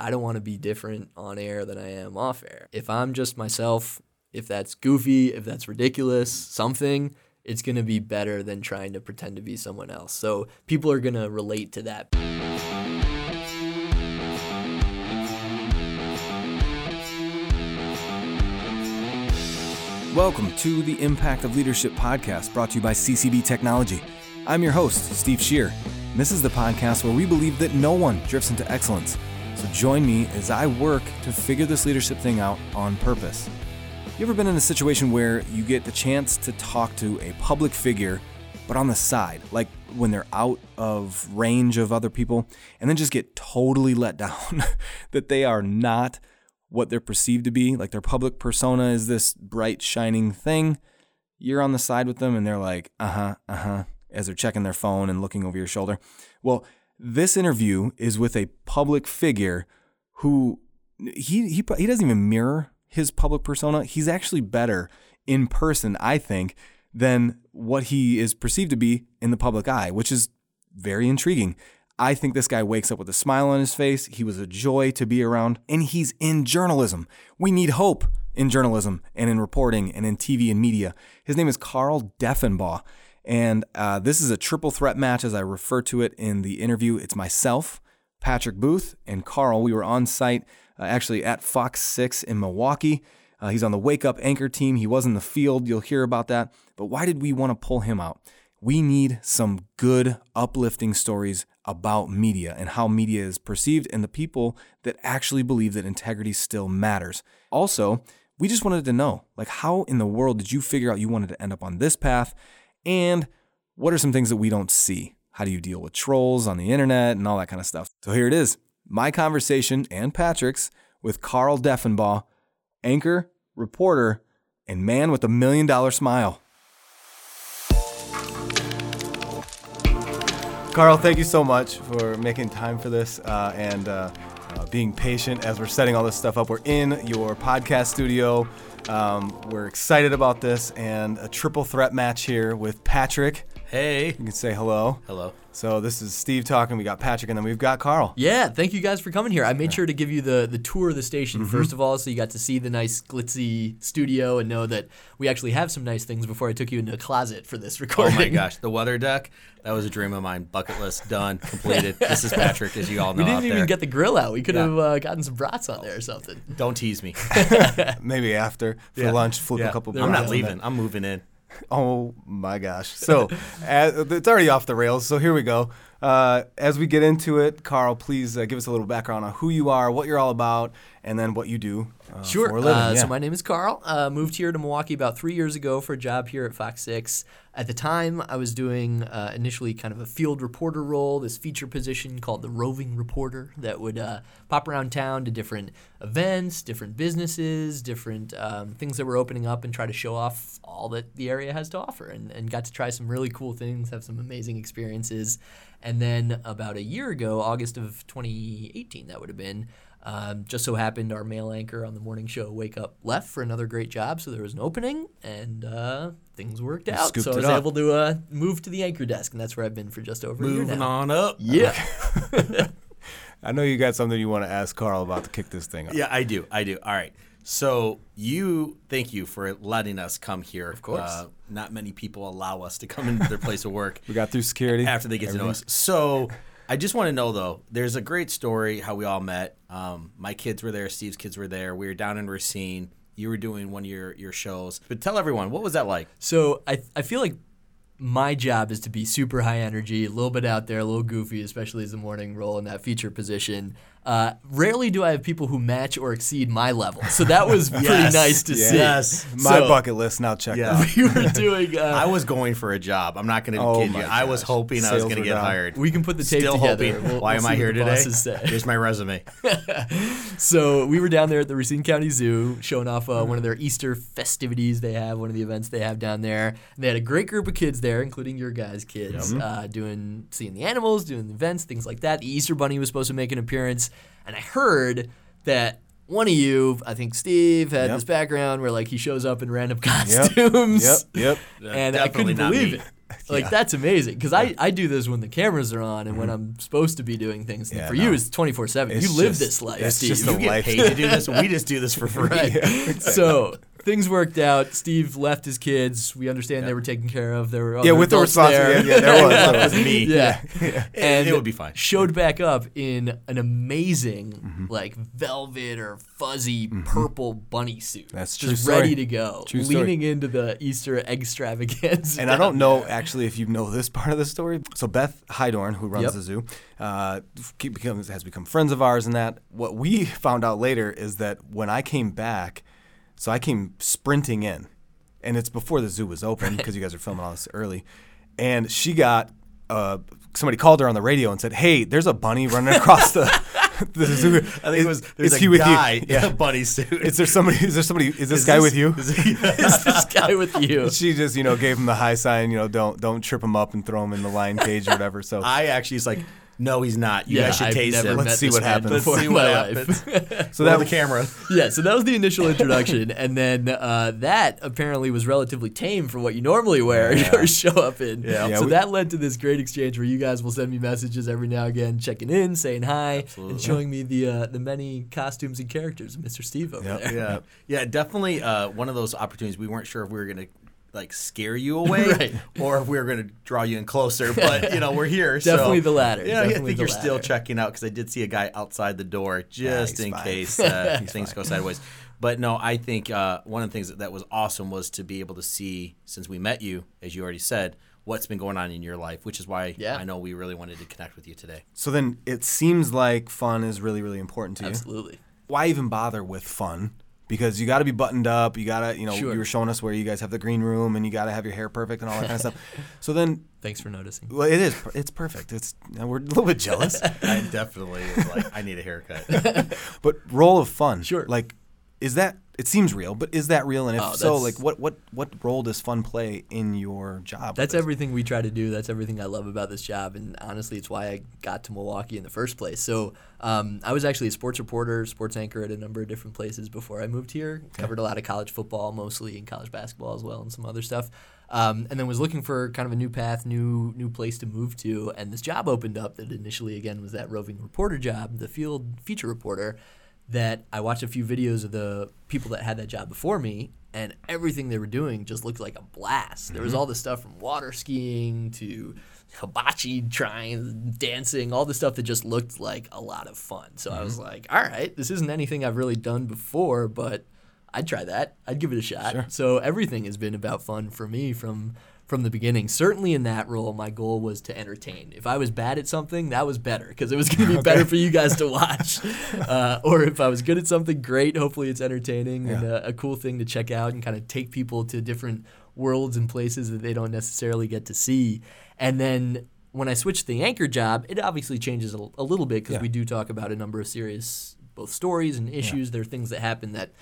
I don't want to be different on air than I am off air. If I'm just myself, if that's goofy, if that's ridiculous, something, it's going to be better than trying to pretend to be someone else. So people are going to relate to that. Welcome to the Impact of Leadership podcast brought to you by CCB Technology. I'm your host, Steve Shear. This is the podcast where we believe that no one drifts into excellence. So join me as I work to figure this leadership thing out on purpose. You ever been in a situation where you get the chance to talk to a public figure, but on the side, like when they're out of range of other people, and then just get totally let down that they are not what they're perceived to be. Like their public persona is this bright, shining thing. You're on the side with them and they're like, uh huh, uh huh, as they're checking their phone and looking over your shoulder. Well, this interview is with a public figure who he, he, he doesn't even mirror his public persona. He's actually better in person, I think, than what he is perceived to be in the public eye, which is very intriguing. I think this guy wakes up with a smile on his face. He was a joy to be around, and he's in journalism. We need hope in journalism and in reporting and in TV and media. His name is Carl Deffenbaugh, and uh, this is a triple threat match, as I refer to it in the interview. It's myself, Patrick Booth, and Carl. We were on site uh, actually at Fox 6 in Milwaukee. Uh, he's on the Wake Up Anchor team. He was in the field. You'll hear about that. But why did we want to pull him out? We need some good, uplifting stories about media and how media is perceived and the people that actually believe that integrity still matters. Also, we just wanted to know like how in the world did you figure out you wanted to end up on this path and what are some things that we don't see? How do you deal with trolls on the internet and all that kind of stuff? So here it is. My conversation and Patrick's with Carl Deffenbaugh, anchor, reporter, and man with a million dollar smile. Carl, thank you so much for making time for this uh, and uh, uh, being patient as we're setting all this stuff up. We're in your podcast studio. Um, we're excited about this and a triple threat match here with Patrick. Hey. You can say hello. Hello. So this is Steve talking. We got Patrick, and then we've got Carl. Yeah, thank you guys for coming here. I made sure to give you the the tour of the station Mm-hmm. first of all, so you got to see the nice glitzy studio and know that we actually have some nice things before I took you into a closet for this recording. Oh my gosh, the weather deck. That was a dream of mine. Bucket list done, completed. this is Patrick, as you all know We didn't even there. get the grill out. We could Yeah. have uh, gotten some brats on there or something. Don't tease me. Maybe after for Yeah. lunch, flip Yeah. a couple. I'm not leaving. I'm moving in. Oh my gosh! So uh, it's already off the rails. So here we go. Uh, as we get into it, Carl, please uh, give us a little background on who you are, what you're all about, and then what you do. Uh, Sure. Living. Uh, yeah. So my name is Carl. Uh, moved here to Milwaukee about three years ago for a job here at Fox Six. At the time, I was doing uh, initially kind of a field reporter role, this feature position called the roving reporter that would uh, pop around town to different events, different businesses, different um, things that were opening up, and try to show off all that the area has to offer. And, and got to try some really cool things, have some amazing experiences. And then about a year ago, August of 2018, that would have been. Um, just so happened our male anchor on the morning show, Wake Up, left for another great job, so there was an opening, and uh, things worked out. So I was up. able to uh, move to the anchor desk, and that's where I've been for just over a year Moving now. on up. Yeah. I know you got something you want to ask Carl about to kick this thing up. Yeah, I do. I do. All right. So you, thank you for letting us come here. Of course. not many people allow us to come into their place of work. We got through security after they get to know us. So I just want to know though, there's a great story how we all met. Um, my kids were there, Steve's kids were there. We were down in Racine. You were doing one of your, your shows. But tell everyone, what was that like? So I, I feel like my job is to be super high energy, a little bit out there, a little goofy, especially as the morning role in that feature position. Uh, rarely do I have people who match or exceed my level, so that was pretty Yes. nice to see. Yes. My So- bucket list now checked Yeah. out. We were doing. Uh, I was going for a job. I'm not going to Oh kid you. my I was gosh. hoping I was going to get down. hired. we can put the tape Still together. hoping. We'll- Why we'll am I here today? Here's my resume. So we were down there at the Racine County Zoo showing off uh, one of their Easter festivities they have, one of the events they have down there. And they had a great group of kids there, including your guys' kids, uh, doing seeing the animals, doing the events, things like that. The Easter Bunny was supposed to make an appearance, and I heard that. One of you, I think Steve, had Yep. this background where like he shows up in random costumes. Yep. Yep. And I couldn't not believe me. it. Like Yeah. that's amazing because I, I do this when the cameras are on and when I'm supposed to be doing things. Mm-hmm. Yeah, for no. you, it's 24 seven. You live just- this life, it's Steve. just You a get life. Paid to do this. We just do this for free. Right. So things worked out. Steve left his kids. We understand they were taken care of. There were Yeah, with the adults responsibility. there. Yeah, there was. That was was. me. Yeah. It- And it would be fine. Showed back up in an amazing, Mm-hmm. like velvet or fuzzy purple bunny suit. That's true just story. ready to go, True story. leaning into the Easter extravaganza. And I don't know actually if you know this part of the story. So Beth Heidorn, who runs Yep. the zoo, uh, becomes, has become friends of ours. And that what we found out later is that when I came back, so I came sprinting in, and it's before the zoo was open because you guys are filming all this early, and she got. Uh, somebody called her on the radio and said, "Hey, there's a bunny running across the the zoo." I think it was there's is a he with guy you? in Yeah. a bunny suit. Is there somebody? Is there somebody? Is this Is guy with you? is he- is this guy with you? she just you know gave him the high sign you know don't don't trip him up and throw him in the lion cage or whatever so I actually was like, no, he's not. You yeah, guys should I've taste. Let's see what man happens. Let's see what happens. so that the camera. yeah, so that was the initial introduction, and then uh, that apparently was relatively tame for what you normally wear Yeah. or show up in. Yeah. So we- that led to this great exchange where you guys will send me messages every now and again, checking in, saying hi, and showing me the uh, the many costumes and characters of Mr. Steve over Yep. there. Yeah, yeah, definitely. Uh, one of those opportunities. We weren't sure if we were gonna like scare you away Right. or if we're gonna draw you in closer. But you know, we're here. so- Definitely the latter. Yeah, I think you're still checking out because I did see a guy outside the door just he's in fine. case uh, things fine. go sideways. But no, I think uh, one of the things that, that was awesome was to be able to see, since we met you, as you already said, what's been going on in your life, which is why Yeah. I know we really wanted to connect with you today. so then it seems like fun is really really important to you Absolutely. why even bother with fun because you got to be buttoned up you got to you know Sure. you were showing us where you guys have the green room and you got to have your hair perfect and all that kind of stuff so then Thanks for noticing. well it is it's perfect it's we're a little bit jealous I definitely was like, I need a haircut. but role of fun Sure. like is that it seems real but is that real and if Oh, so like what what what role does fun play in your job That's everything we try to do. That's everything I love about this job, and honestly, it's why I got to Milwaukee in the first place. So, um, I was actually a sports reporter, sports anchor at a number of different places before I moved here. Covered a lot of college football, mostly, and college basketball as well, and some other stuff. Um, and then was looking for kind of a new path, new new place to move to, and this job opened up. That initially, again, was that roving reporter job, the field feature reporter. That I watched a few videos of the people that had that job before me, and everything they were doing just looked like a blast. There was mm-hmm. all this stuff from water skiing to hibachi trying, dancing, all the stuff that just looked like a lot of fun. So I was mm-hmm. like, all right, this isn't anything I've really done before, but I'd try that. I'd give it a shot. So everything has been about fun for me from from the beginning. Certainly in that role, my goal was to entertain. If I was bad at something, that was better because it was going to be better for you guys to watch. Uh, or if I was good at something, great. Hopefully it's entertaining and a, a cool thing to check out and kind of take people to different worlds and places that they don't necessarily get to see. And then when I switched the anchor job, it obviously changes a, a little bit because Yeah. we do talk about a number of serious both stories and issues. There are things that happen that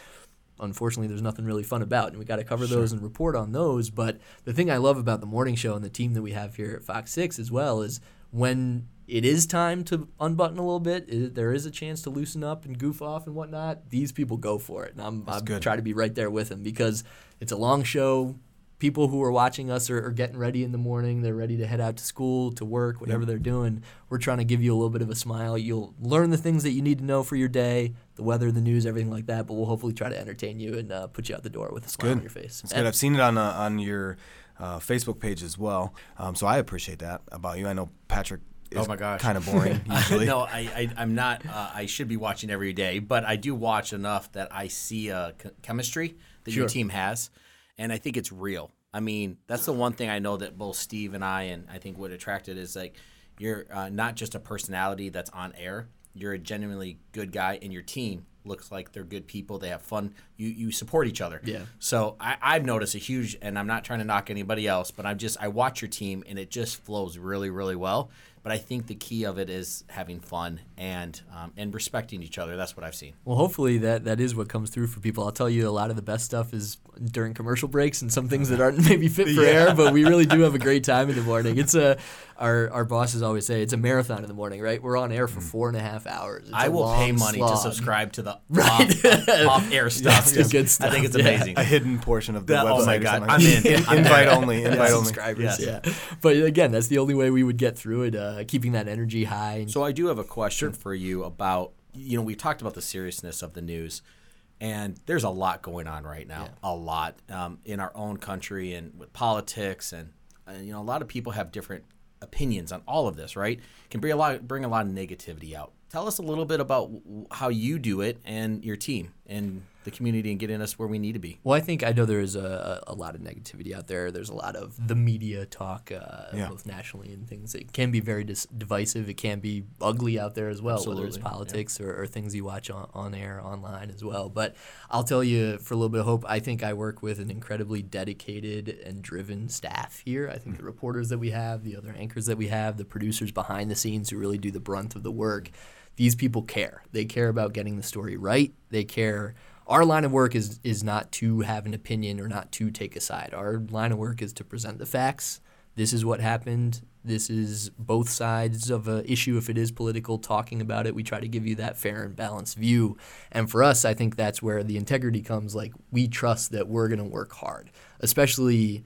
unfortunately there's nothing really fun about and we got to cover those and report on those but the thing i love about the morning show and the team that we have here at fox 6 as well is when it is time to unbutton a little bit it, there is a chance to loosen up and goof off and whatnot these people go for it and i'm, I'm good. try to be right there with them because it's a long show people who are watching us are, are getting ready in the morning they're ready to head out to school to work whatever they're doing we're trying to give you a little bit of a smile you'll learn the things that you need to know for your day the weather the news everything like that but we'll hopefully try to entertain you and uh, put you out the door with a smile good. on your face It's good. I've seen it on uh, on your uh, Facebook page as well. Um, so I appreciate that about you. I know Patrick is Oh my gosh. kind of boring usually. no, I, I I'm not. Uh, I should be watching every day, but I do watch enough that I see a ch- chemistry that your team has, and I think it's real. I mean, that's the one thing I know that both Steve and I, and I think what attracted is like you're uh, not just a personality that's on air. You're a genuinely good guy, and your team looks like they're good people. They have fun. You you support each other. Yeah. So I, I've noticed a huge, and I'm not trying to knock anybody else, but I'm just I watch your team, and it just flows really really well. But I think the key of it is having fun and um, and respecting each other. That's what I've seen. Well, hopefully that that is what comes through for people. I'll tell you, a lot of the best stuff is during commercial breaks and some things that aren't maybe fit for air, but we really do have a great time in the morning. It's a our our bosses always say it's a marathon in the morning, right? We're on air for four and a half hours. It's I a will pay long money to subscribe to the Right. off, off air stuff. the good stuff, I think it's yeah. amazing. a hidden portion of the That- website. oh my God. I'm in. I'm invite there. only. Invite only. subscribers. Yes. Yeah, but again, that's the only way we would get through it. Uh, keeping that energy high. And So I do have a question for you about you know we talked about the seriousness of the news, and there's a lot going on right now, a lot um, in our own country and with politics, and, and you know a lot of people have different opinions on all of this. Right, can bring a lot bring a lot of negativity out. Tell us a little bit about w- how you do it and your team and the community and getting us where we need to be. Well, I think I know there is a, a lot of negativity out there. There's a lot of the media talk, uh, Yeah. both nationally and things. It can be very dis- divisive. It can be ugly out there as well, whether it's Absolutely, yeah. politics or, or things you watch on, on air, online as well. But I'll tell you, for a little bit of hope, I think I work with an incredibly dedicated and driven staff here. I think the reporters that we have, the other anchors that we have, the producers behind the scenes who really do the brunt of the work, these people care. They care about getting the story right. They care our line of work is is not to have an opinion or not to take a side. Our line of work is to present the facts. This is what happened. This is both sides of an issue. If it is political, talking about it, we try to give you that fair and balanced view. And for us, I think that's where the integrity comes. Like we trust that we're going to work hard, especially.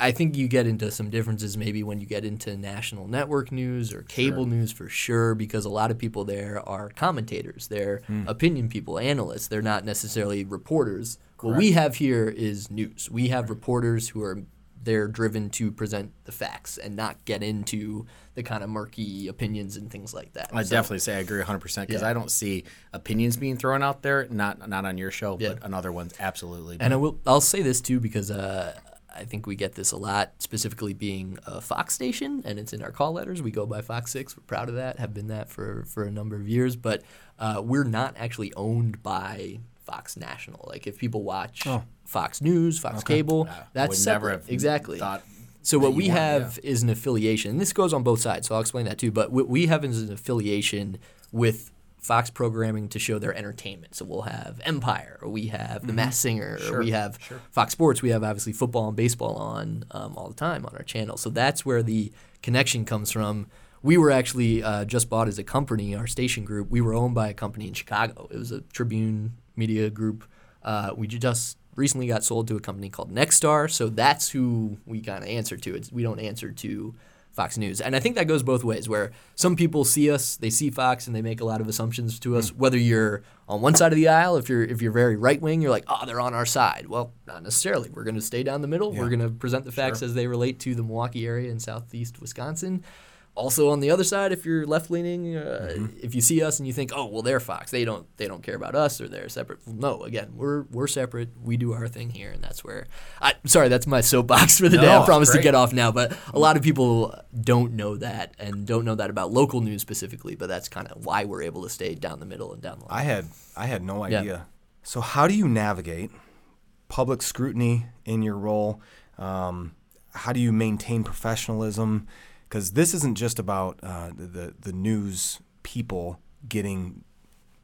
I think you get into some differences maybe when you get into national network news or cable news for sure, because a lot of people there are commentators, they're opinion people, analysts. They're not necessarily reporters. What we have here is news. We have reporters who are they're driven to present the facts and not get into the kind of murky opinions and things like that. I So- definitely say I agree 100% because Yeah. I don't see opinions being thrown out there, not not on your show, Yeah. but on other ones, absolutely. And I will. I'll say this too because uh, I think we get this a lot, specifically being a Fox station, and it's in our call letters. We go by Fox Six. We're proud of that. Have been that for for a number of years. But uh, we're not actually owned by Fox National. Like if people watch Fox News, Fox Cable, Uh, that's would separate. never have exactly. thought So what we weren't, have is an affiliation. And this goes on both sides, so I'll explain that too. But what we have is an affiliation with Fox programming to show their entertainment. So we'll have Empire, or we have The Masked Singer, or we have Fox Sports. We have obviously football and baseball on um, all the time on our channel. So that's where the connection comes from. We were actually uh, just bought as a company, our station group. We were owned by a company in Chicago. It was a Tribune Media Group. Uh, we just recently got sold to a company called Nexstar. So that's who we kind of answer to. It's, we don't answer to Fox News. And I think that goes both ways, where some people see us, they see Fox, and they make a lot of assumptions to us. Hmm. Whether you're on one side of the aisle, if you're if you're very right wing, you're like, oh, they're on our side. Well, not necessarily. We're going to stay down the middle. We're going to present the facts as they relate to the Milwaukee area in southeast Wisconsin. Also, on the other side, if you're left leaning, uh, if you see us and you think, "Oh, well, they're Fox. They don't they don't care about us, or they're separate." No, again, we're we're separate. We do our thing here, and that's where. I sorry, that's my soapbox for the day. I promise to get off now, but a lot of people don't know that and don't know that about local news specifically. But that's kind of why we're able to stay down the middle and down the line. I had I had no Yeah. idea. So how do you navigate public scrutiny in your role? Um, how do you maintain professionalism? Because this isn't just about uh, the, the the news people getting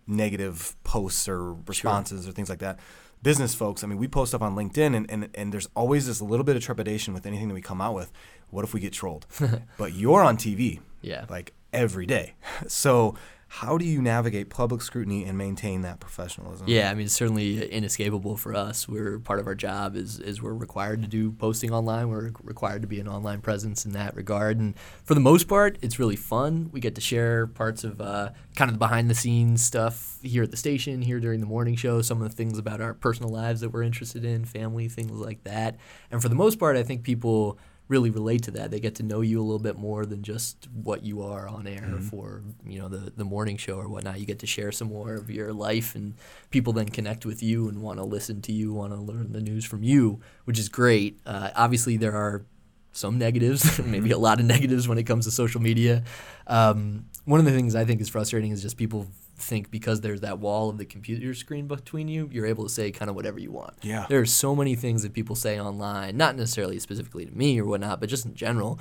negative posts or responses or things like that. Business folks, I mean, we post up on LinkedIn, and, and, and there's always this little bit of trepidation with anything that we come out with. What if we get trolled? but you're on TV, Yeah. like every day. So how do you navigate public scrutiny and maintain that professionalism? Yeah, I mean, it's certainly inescapable for us. We're part of our job is is we're required to do posting online. We're required to be an online presence in that regard. And for the most part, it's really fun. We get to share parts of uh, kind of the behind the scenes stuff here at the station, here during the morning show, some of the things about our personal lives that we're interested in, family, things like that. And for the most part, I think people really relate to that. They get to know you a little bit more than just what you are on air for, you know, the, the morning show or whatnot. You get to share some more of your life and people then connect with you and want to listen to you, want to learn the news from you, which is great. Uh, obviously, there are some negatives, maybe a lot of negatives when it comes to social media. Um, one of the things I think is frustrating is just people think because there's that wall of the computer screen between you, you're able to say kind of whatever you want. Yeah. There are so many things that people say online, not necessarily specifically to me or whatnot, but just in general.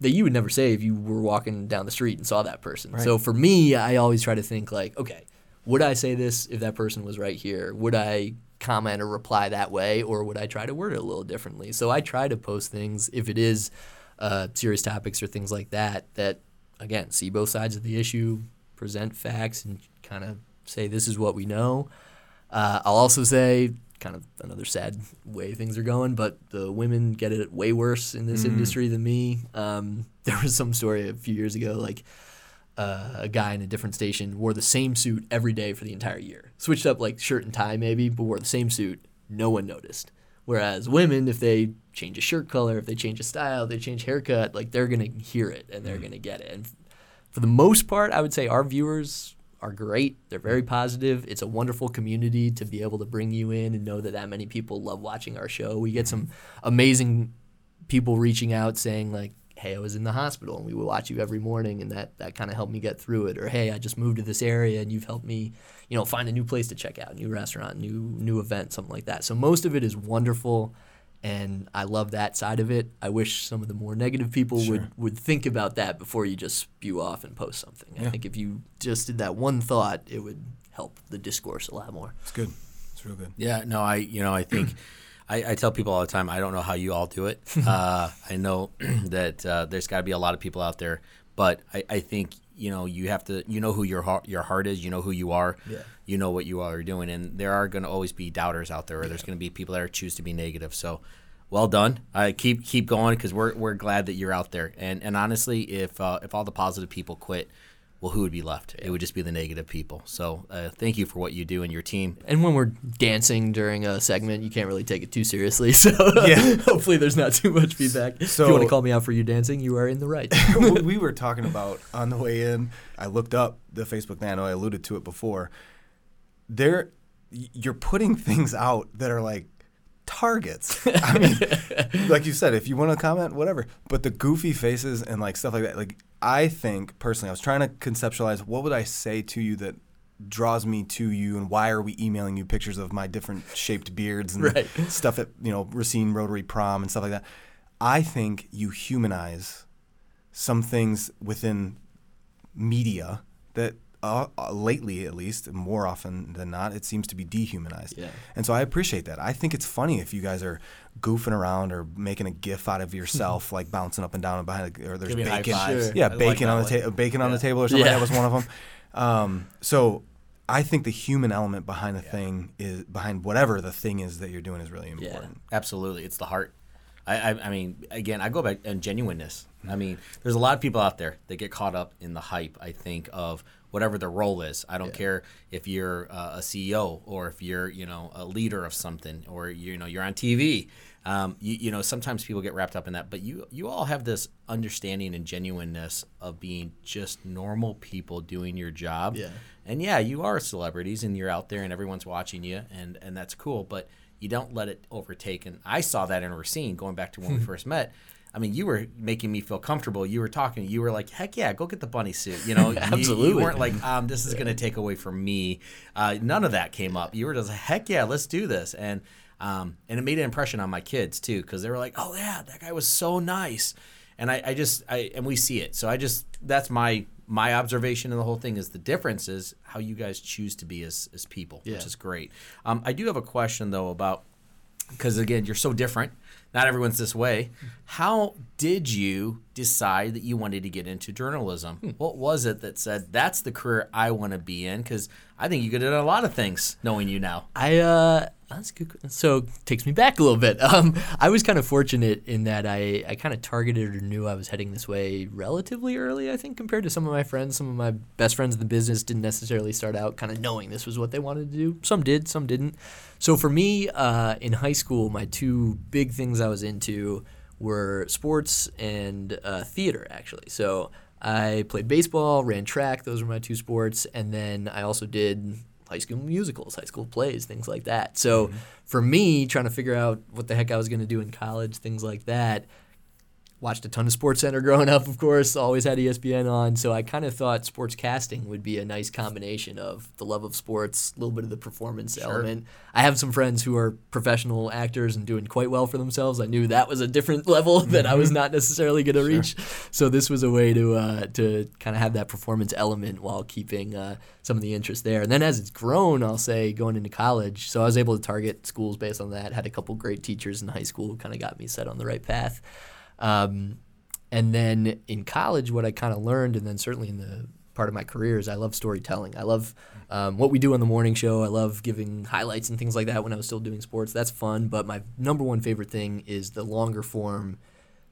that you would never say if you were walking down the street and saw that person. So for me, I always try to think like, okay, would I say this if that person was right here? Would I comment or reply that way, or would I try to word it a little differently? So I try to post things if it is uh, serious topics or things like that. That again, see both sides of the issue, present facts, and kind of say this is what we know. Uh, I'll also say kind of another sad way things are going, but the women get it way worse in this industry than me. Um, there was some story a few years ago, like uh, a guy in a different station wore the same suit every day for the entire year, switched up like shirt and tie maybe, but wore the same suit. No one noticed. Whereas women, if they change a shirt color, if they change a style, they change haircut, like they're gonna hear it and they're gonna get it. And for the most part, I would say our viewers are great. They're very mm-hmm. positive. It's a wonderful community to be able to bring you in and know that that many people love watching our show. We get some mm-hmm. amazing people reaching out saying like, "Hey, I was in the hospital and we would watch you every morning, and that that kind of helped me get through it." Or, "Hey, I just moved to this area and you've helped me, you know, find a new place to check out, new restaurant, new new event, something like that." So most of it is wonderful. And I love that side of it. I wish some of the more negative people would, would think about that before you just spew off and post something. I think if you just did that one thought, it would help the discourse a lot more. It's good. It's real good. Yeah, no, I you know I think I, I tell people all the time I don't know how you all do it. Uh, I know that uh, there's got to be a lot of people out there, but I, I think you know you have to you know who your heart your heart is. You know who you are. Yeah. You know what you are doing, and there are going to always be doubters out there, or there's going to be people that are choose to be negative. So. Well done. I keep keep going because we're, we're glad that you're out there. And and honestly, if uh, if all the positive people quit, well, who would be left? It would just be the negative people. So uh, thank you for what you do and your team. And when we're dancing during a segment, you can't really take it too seriously. So Yeah. hopefully there's not too much feedback. if So- you want to call me out for you dancing, you are in the right. we were talking about on the way in, I looked up the Facebook Nano. I alluded to it before. There, you're putting things out that are like targets. I mean, like you said, if you want to comment, whatever. But the goofy faces and like stuff like that, like I think personally, I was trying to conceptualize what would I say to you that draws me to you, and why are we emailing you pictures of my different shaped beards and Right. stuff at you know Racine Rotary Prom and stuff like that. I think you humanize some things within media that uh, uh, lately, at least, more often than not, it seems to be dehumanized. Yeah. And so I appreciate that. I think it's funny if you guys are goofing around or making a gif out of yourself, like bouncing up and down and behind, the, or there's bacon. Sure. yeah, I like bacon that on the one. table, bacon on the table or something. Yeah. That was one of them. Um, so I think the human element behind the thing is behind whatever the thing is that you're doing is really Yeah. important. Absolutely, it's the heart. I, I, I mean, again, I go back and genuineness. I mean, there's a lot of people out there that get caught up in the hype. I think of whatever the role is. I don't care if you're uh, a CEO or if you're, you know, a leader of something or you know you're on TV. Um, you, you know, sometimes people get wrapped up in that, but you you all have this understanding and genuineness of being just normal people doing your job. Yeah. And yeah, you are celebrities and you're out there and everyone's watching you and and that's cool, but you don't let it overtake and I saw that in Racine going back to when we first met. I mean, you were making me feel comfortable. You were talking. You were like, "Heck yeah, go get the bunny suit." You know, You- You, weren't like, um, "This is going to take away from me." Uh, none of that came up. You were just like, "Heck yeah, let's do this." And um, and it made an impression on my kids too because they were like, "Oh yeah, that guy was so nice." And I, I just, I and we see it. So I just, that's my my observation of the whole thing is the difference is how you guys choose to be as as people, Yeah. which is great. Um, I do have a question though about because again you're so different not everyone's this way how did you decide that you wanted to get into journalism Hmm. what was it that said that's the career i want to be in because i think you could do a lot of things knowing you now I uh that's good. So takes me back a little bit. Um, I was kind of fortunate in that I I kind of targeted or knew I was heading this way relatively early. I think compared to some of my friends, some of my best friends in the business didn't necessarily start out kind of knowing this was what they wanted to do. Some did, some didn't. So for me, uh, in high school, my two big things I was into were sports and uh, theater, actually. So I played baseball, ran track. Those were my two sports, and then I also did high school musicals, high school plays, things like that. So for me, trying to figure out what the heck I was going to do in college, things like that, watched a ton of Sports Center growing up, of course. Always had ESPN on, so I kind of thought sports casting would be a nice combination of the love of sports, a little bit of the performance element. I have some friends who are professional actors and doing quite well for themselves. I knew that was a different level that I was not necessarily going to reach. So this was a way to uh, to kind of have that performance element while keeping uh, some of the interest there. And then as it's grown, I'll say going into college, so I was able to target schools based on that. Had a couple great teachers in high school who kind of got me set on the right path. Um, and then in college, what I kind of learned, and then certainly in the part of my career, is I love storytelling. I love um, what we do on the morning show. I love giving highlights and things like that when I was still doing sports. That's fun. But my number one favorite thing is the longer form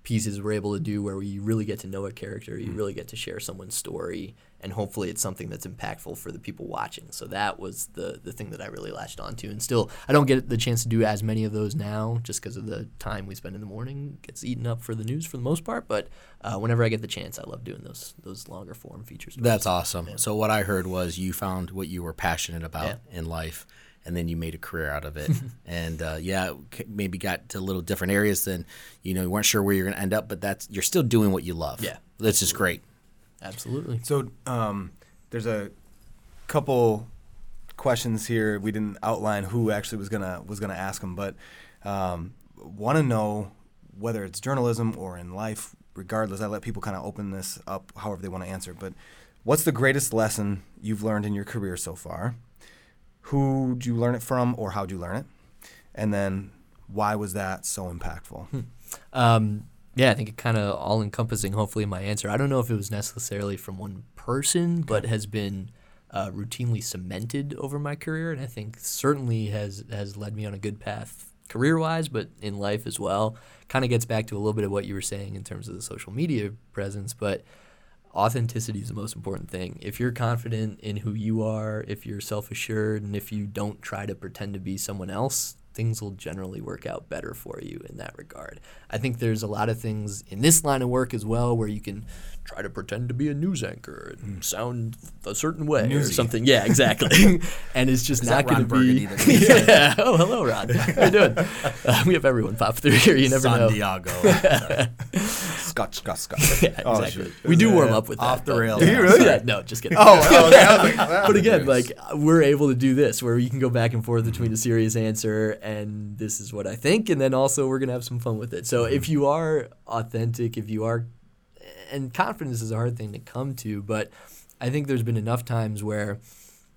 pieces we're able to do where you really get to know a character, you really get to share someone's story, and hopefully it's something that's impactful for the people watching. So that was the the thing that I really latched onto, and still I don't get the chance to do as many of those now, just because of the time we spend in the morning gets eaten up for the news for the most part. But uh, whenever I get the chance, I love doing those those longer form features. That's awesome. So what I heard was you found what you were passionate about Yeah. in life, and then you made a career out of it. and uh, yeah, maybe got to little different areas than you know you weren't sure where you're going to end up, but that's you're still doing what you love. Yeah. that's just great. Absolutely. So um, there's a couple questions here. We didn't outline who actually was gonna was gonna ask them, but um, want to know whether it's journalism or in life. Regardless, I let people kind of open this up however they want to answer. But what's the greatest lesson you've learned in your career so far? Who'd you learn it from, or how'd you learn it? And then why was that so impactful? Um, yeah, I think it kind of all encompassing. Hopefully, my answer. I don't know if it was necessarily from one person, but has been uh, routinely cemented over my career, and I think certainly has has led me on a good path career wise, but in life as well. Kind of gets back to a little bit of what you were saying in terms of the social media presence, but authenticity is the most important thing. If you're confident in who you are, if you're self assured, and if you don't try to pretend to be someone else, things will generally work out better for you in that regard. I think there's a lot of things in this line of work as well where you can try to pretend to be a news anchor and sound a certain way or something. Yeah, exactly. and it's just Is not going to be. Yeah. Oh, hello, Rod. How you doing? Uh, we have everyone pop through here. You never San know. Diego. Scotch, Scotch, Scotch. Yeah, Oh, exactly. shoot. we do warm up with that. Off the but- rails. Do you really? Yeah, no, just kidding. Oh, okay. I like, but again, like we're able to do this where you can go back and forth between a serious answer and this is what I think, and then also we're gonna have some fun with it. So if you are authentic, if you are, and confidence is a hard thing to come to, but I think there's been enough times where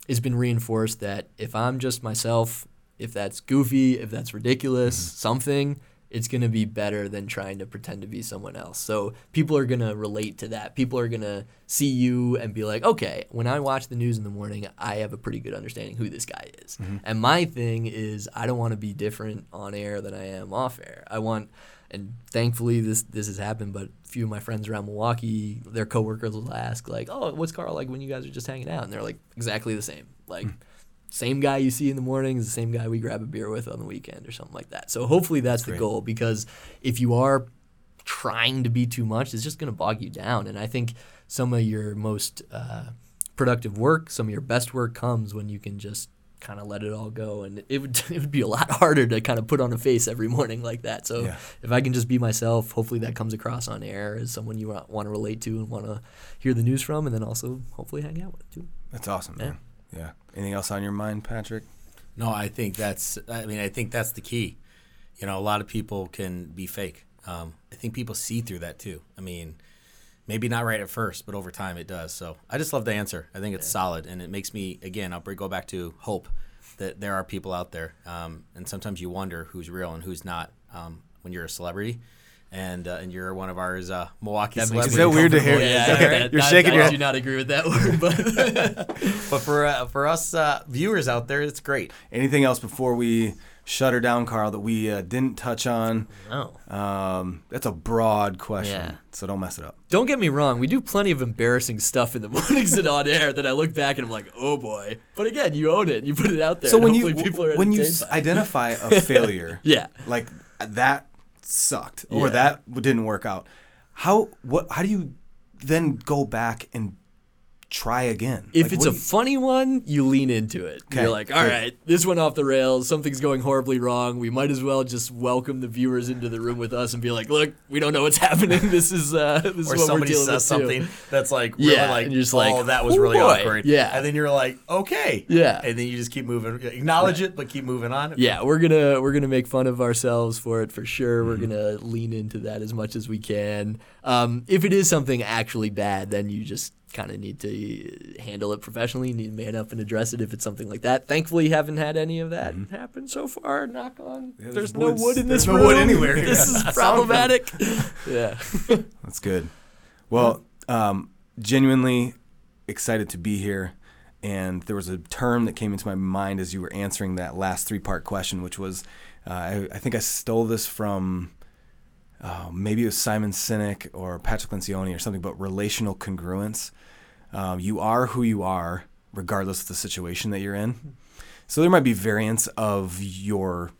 it's been reinforced that if I'm just myself, if that's goofy, if that's ridiculous, mm-hmm. something, it's going to be better than trying to pretend to be someone else. So people are going to relate to that. People are going to see you and be like, okay, when I watch the news in the morning, I have a pretty good understanding who this guy is. Mm-hmm. And my thing is, I don't want to be different on air than I am off air. I want, and thankfully this this has happened, but a few of my friends around Milwaukee, their coworkers will ask like, "Oh, what's Carl like when you guys are just hanging out?" And they're like, "Exactly the same." Like same guy you see in the morning is the same guy we grab a beer with on the weekend or something like that. So hopefully that's the great. goal because if you are trying to be too much, it's just going to bog you down. And I think some of your most uh, productive work, some of your best work comes when you can just kind of let it all go. And it would it would be a lot harder to kind of put on a face every morning like that. So Yeah. if I can just be myself, hopefully that comes across on air as someone you want to relate to and want to hear the news from, and then also hopefully hang out with too. That's awesome, Yeah. man. Yeah. Anything else on your mind, Patrick? No, I think that's. I mean, I think that's the key. You know, a lot of people can be fake. Um, I think people see through that too. I mean, maybe not right at first, but over time it does. So I just love the answer. I think it's solid, and it makes me again. I'll go back to hope that there are people out there, um, and sometimes you wonder who's real and who's not um, when you're a celebrity. And, uh, and you're one of ours, uh, Milwaukee That makes celebrities. Is that weird to hear? Yeah, Is that I- You're I- shaking I, your do not agree with that word, but But for uh, for us uh, viewers out there, it's great. Anything else before we shut her down, Carl, that we uh, didn't touch on? no. Um, that's a broad question, Yeah. so don't mess it up. Don't get me wrong, we do plenty of embarrassing stuff in the mornings and on air that I look back and I'm like, oh boy. But again, you own it. You put it out there. So when you hopefully people are when you s- identify a failure, Yeah. like that sucked or Yeah. that didn't work out, how what how do you then go back and try again? If Like, it's a you- funny one, you lean into it. Okay, You're like, all good. right, this went off the rails. Something's going horribly wrong. We might as well just welcome the viewers into the room with us and be like, look, we don't know what's happening. This is uh, this or is what we're somebody dealing says with something too. that's like really Yeah, like, and you're just oh, like, that was "Oh, really boy." awkward. Yeah. and then you're like, okay, Yeah. and then you just keep moving, acknowledge it, but keep moving on. Yeah, we're gonna we're gonna make fun of ourselves for it for sure. Mm-hmm. We're gonna lean into that as much as we can. Um, if it is something actually bad, then you just kind of need to handle it professionally. Need to man up and address it if it's something like that. Thankfully, haven't had any of that happen so far. Knock on. there's there's no wood in this there's this no room. wood anywhere. This is problematic. yeah. That's good. Well, um, genuinely excited to be here. And there was a term that came into my mind as you were answering that last three part question, which was uh, I, I think I stole this from uh, maybe it was Simon Sinek or Patrick Lencioni or something, but relational congruence. Um, you are who you are, regardless of the situation that you're in. So there might be variants of your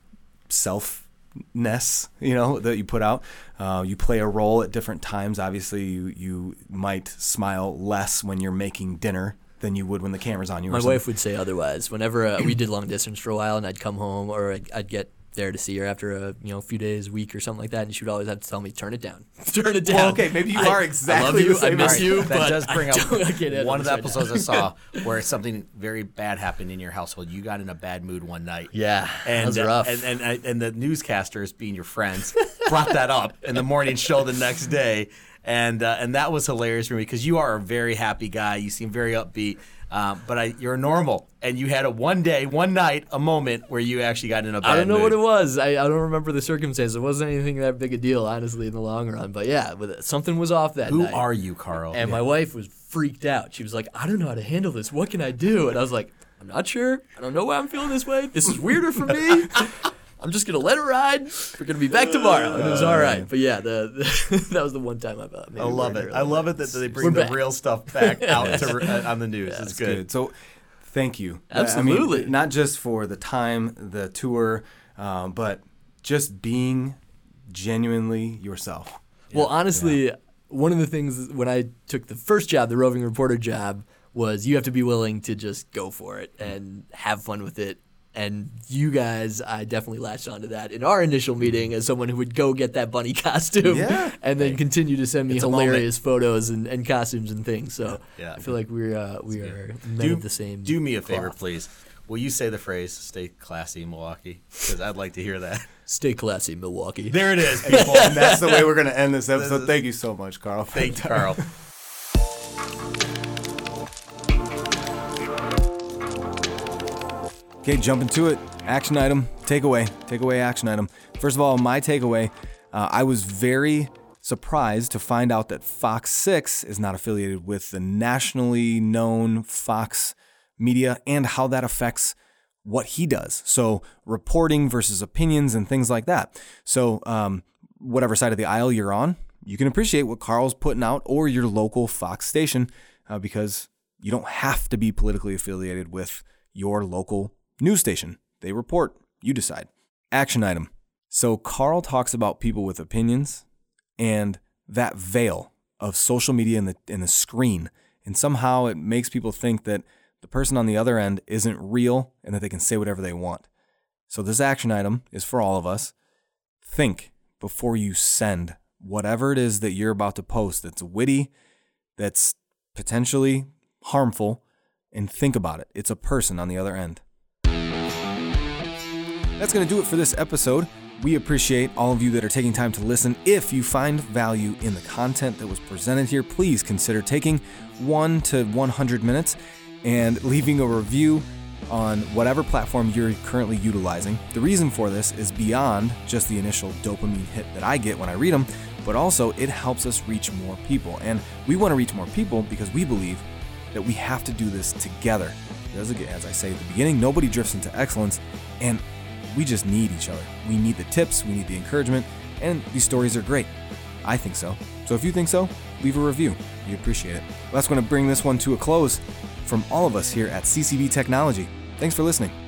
selfness, you know, that you put out. Uh, you play a role at different times. Obviously, you you might smile less when you're making dinner than you would when the camera's on you. My wife would say otherwise. Whenever uh, we did long distance for a while, and I'd come home or I'd, I'd get there to see her after a you know few days, week or something like that, and she would always have to tell me, "Turn it down, turn it down." Well, okay, maybe you I- are I exactly love you. the same I miss way. you, that but does bring I up don't- I can't one of the this right now. episodes I saw where something very bad happened in your household. You got in a bad mood one night. Yeah, And, that was uh, rough. and and and the newscasters, being your friends, brought that up in the morning show the next day, and uh, and that was hilarious for me because you are a very happy guy. You seem very upbeat, um, but I, you're normal, and you had a one day, one night, a moment where you actually got in a bad I don't know mood. what it was. I, I don't remember the circumstances. It wasn't anything that big a deal, honestly, in the long run. But yeah, with something was off that Who night. are you, Carl? And my wife was freaked out. She was like, I don't know how to handle this. What can I do? And I was like, I'm not sure. I don't know why I'm feeling this way. This is weirder for me. I'm just gonna let it ride. We're gonna be back tomorrow, and it was all right. But yeah, the, the that was the one time I. Uh, maybe I love it. her a I little love bit. it that they bring We're the back. real stuff back out to, uh, on the news. it's That's good. good. So, thank you. I mean, Absolutely. not just for the time, the tour, um, but just being genuinely yourself. Well, honestly, one of the things when I took the first job, the roving reporter job, was you have to be willing to just go for it and have fun with it. And you guys, I definitely latched onto that in our initial meeting as someone who would go get that bunny costume Yeah. and then continue to send me It's hilarious photos and, and costumes and things. So Yeah. I feel like we're uh, we are men Do, of the same. do me a favor, please. Will you say the phrase "Stay classy, Milwaukee"? Because I'd like to hear that. Stay classy, Milwaukee. There it is, people. and that's the way we're going to end this episode. is- Thank you so much, Carl. Thank you, Carl. Okay, jump into it. Action item, takeaway, takeaway, action item. First of all, my takeaway, uh, I was very surprised to find out that Fox 6 is not affiliated with the nationally known Fox media and how that affects what he does. So, reporting versus opinions and things like that. So, um, whatever side of the aisle you're on, you can appreciate what Carl's putting out or your local Fox station uh, because you don't have to be politically affiliated with your local news station. They report, you decide. Action item. So, Carl talks about people with opinions and that veil of social media and the, and the screen. And somehow it makes people think that the person on the other end isn't real and that they can say whatever they want. So, this action item is for all of us. Think before you send whatever it is that you're about to post that's witty, that's potentially harmful, and think about it. It's a person on the other end. That's going to do it for this episode. We appreciate all of you that are taking time to listen. If you find value in the content that was presented here, please consider taking 1 to 100 minutes and leaving a review on whatever platform you're currently utilizing. The reason for this is beyond just the initial dopamine hit that I get when I read them, but also it helps us reach more people. And we want to reach more people because we believe that we have to do this together. As I say at the beginning, nobody drifts into excellence, and we just need each other. We need the tips, we need the encouragement, and these stories are great. I think so. So if you think so, leave a review. We appreciate it. Well, that's going to bring this one to a close from all of us here at CCB Technology. Thanks for listening.